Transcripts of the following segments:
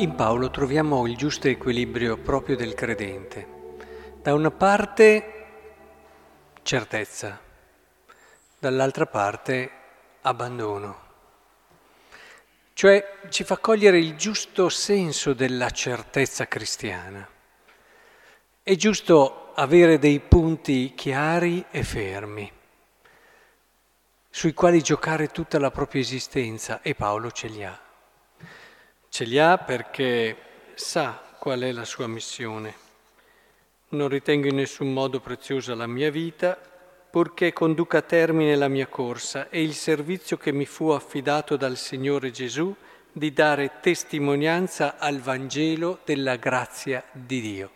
In Paolo troviamo il giusto equilibrio proprio del credente. Da una parte certezza, dall'altra parte abbandono. Cioè ci fa cogliere il giusto senso della certezza cristiana. È giusto avere dei punti chiari e fermi, sui quali giocare tutta la propria esistenza e Paolo ce li ha. Ce li ha perché sa qual è la sua missione. Non ritengo in nessun modo preziosa la mia vita, purché conduca a termine la mia corsa e il servizio che mi fu affidato dal Signore Gesù di dare testimonianza al Vangelo della grazia di Dio.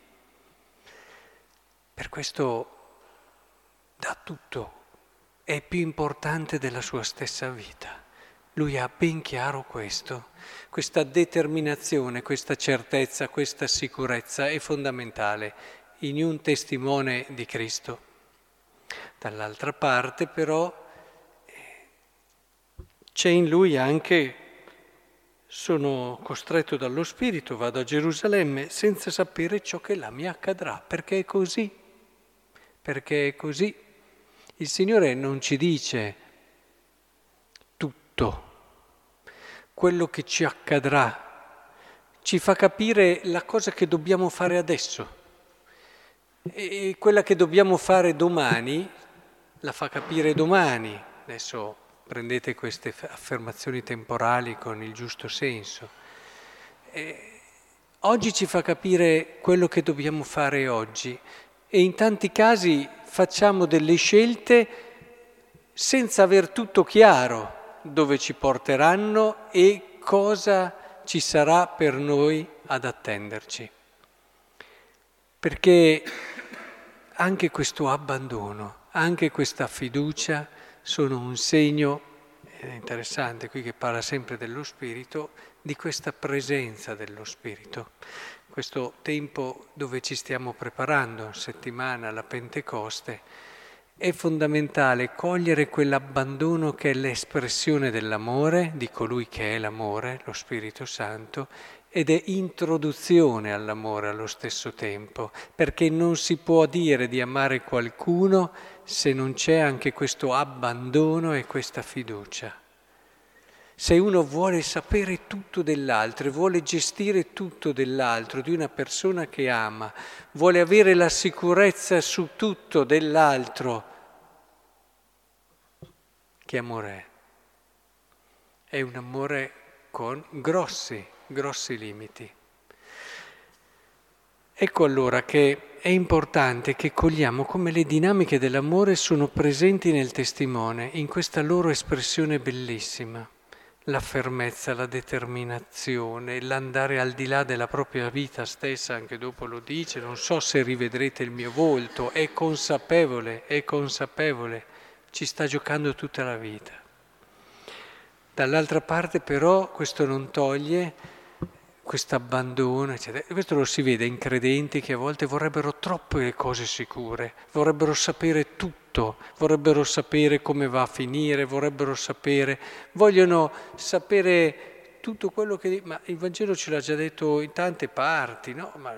Per questo dà tutto, è più importante della sua stessa vita. Lui ha ben chiaro questo, questa determinazione, questa certezza, questa sicurezza è fondamentale in un testimone di Cristo. Dall'altra parte però c'è in lui anche sono costretto dallo Spirito, vado a Gerusalemme senza sapere ciò che là mi accadrà, perché è così, perché è così. Il Signore non ci dice tutto quello che ci accadrà, ci fa capire la cosa che dobbiamo fare adesso. E quella che dobbiamo fare domani la fa capire domani. Adesso prendete queste affermazioni temporali con il giusto senso. E oggi ci fa capire quello che dobbiamo fare oggi e in tanti casi facciamo delle scelte senza aver tutto chiaro dove ci porteranno e cosa ci sarà per noi ad attenderci. Perché anche questo abbandono, anche questa fiducia sono un segno, è interessante qui che parla sempre dello Spirito, di questa presenza dello Spirito. Questo tempo dove ci stiamo preparando, settimana alla Pentecoste, è fondamentale cogliere quell'abbandono che è l'espressione dell'amore, di colui che è l'amore, lo Spirito Santo, ed è introduzione all'amore allo stesso tempo, perché non si può dire di amare qualcuno se non c'è anche questo abbandono e questa fiducia. Se uno vuole sapere tutto dell'altro, vuole gestire tutto dell'altro, di una persona che ama, vuole avere la sicurezza su tutto dell'altro, che amore è? È un amore con grossi, grossi limiti. Ecco allora che è importante che cogliamo come le dinamiche dell'amore sono presenti nel testimone, in questa loro espressione bellissima. La fermezza, la determinazione, l'andare al di là della propria vita stessa, anche dopo lo dice, non so se rivedrete il mio volto, è consapevole, è consapevole ci sta giocando tutta la vita. Dall'altra parte però questo non toglie questo abbandono, eccetera. Questo lo si vede in credenti che a volte vorrebbero troppe cose sicure, vorrebbero sapere tutto, vorrebbero sapere come va a finire, vorrebbero sapere, vogliono sapere tutto quello che... Ma il Vangelo ce l'ha già detto in tante parti, no? Ma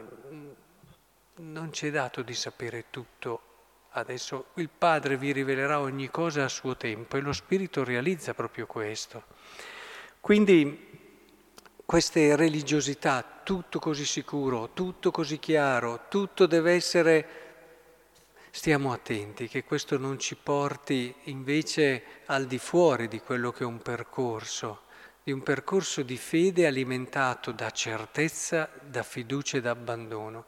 non ci è dato di sapere tutto Adesso il Padre vi rivelerà ogni cosa a suo tempo e lo Spirito realizza proprio questo. Quindi queste religiosità, tutto così sicuro, tutto così chiaro, tutto deve essere... Stiamo attenti che questo non ci porti invece al di fuori di quello che è un percorso, di un percorso di fede alimentato da certezza, da fiducia e da abbandono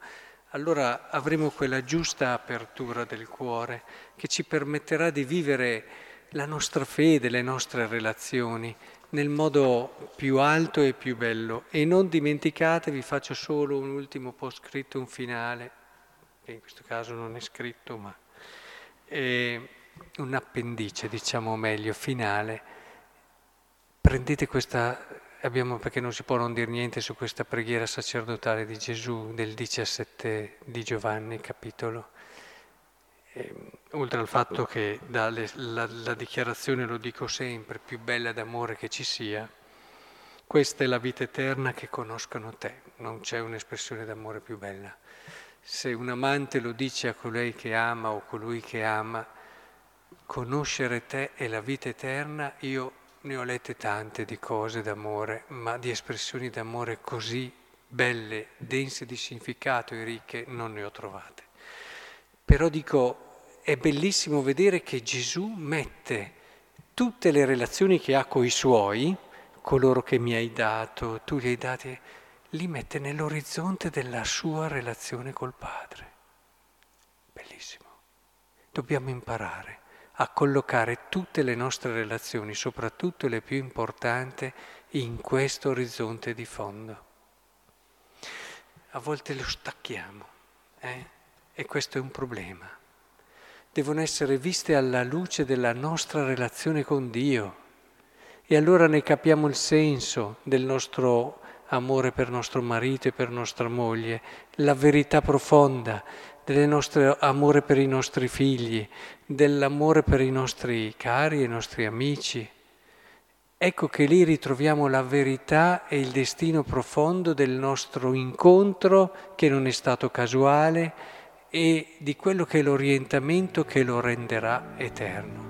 allora avremo quella giusta apertura del cuore che ci permetterà di vivere la nostra fede, le nostre relazioni nel modo più alto e più bello. E non dimenticate, vi faccio solo un ultimo post scritto, un finale, che in questo caso non è scritto, ma è un appendice, diciamo meglio, finale. Prendete questa abbiamo, perché non si può non dire niente su questa preghiera sacerdotale di Gesù del 17 di Giovanni, capitolo. Oltre al fatto che le, la, la dichiarazione, lo dico sempre, più bella d'amore che ci sia, questa è la vita eterna che conoscano te. Non c'è un'espressione d'amore più bella. Se un amante lo dice a colei che ama o colui che ama, conoscere te è la vita eterna, io ne ho lette tante di cose d'amore, ma di espressioni d'amore così belle, dense di significato e ricche non ne ho trovate. Però dico, è bellissimo vedere che Gesù mette tutte le relazioni che ha con i suoi, coloro che mi hai dato, tu li hai dati, li mette nell'orizzonte della sua relazione col Padre. Bellissimo. Dobbiamo imparare a collocare tutte le nostre relazioni, soprattutto le più importanti, in questo orizzonte di fondo. A volte lo stacchiamo eh? e questo è un problema. Devono essere viste alla luce della nostra relazione con Dio e allora ne capiamo il senso del nostro amore per nostro marito e per nostra moglie, la verità profonda del nostro amore per i nostri figli, dell'amore per i nostri cari e i nostri amici. Ecco che lì ritroviamo la verità e il destino profondo del nostro incontro che non è stato casuale e di quello che è l'orientamento che lo renderà eterno.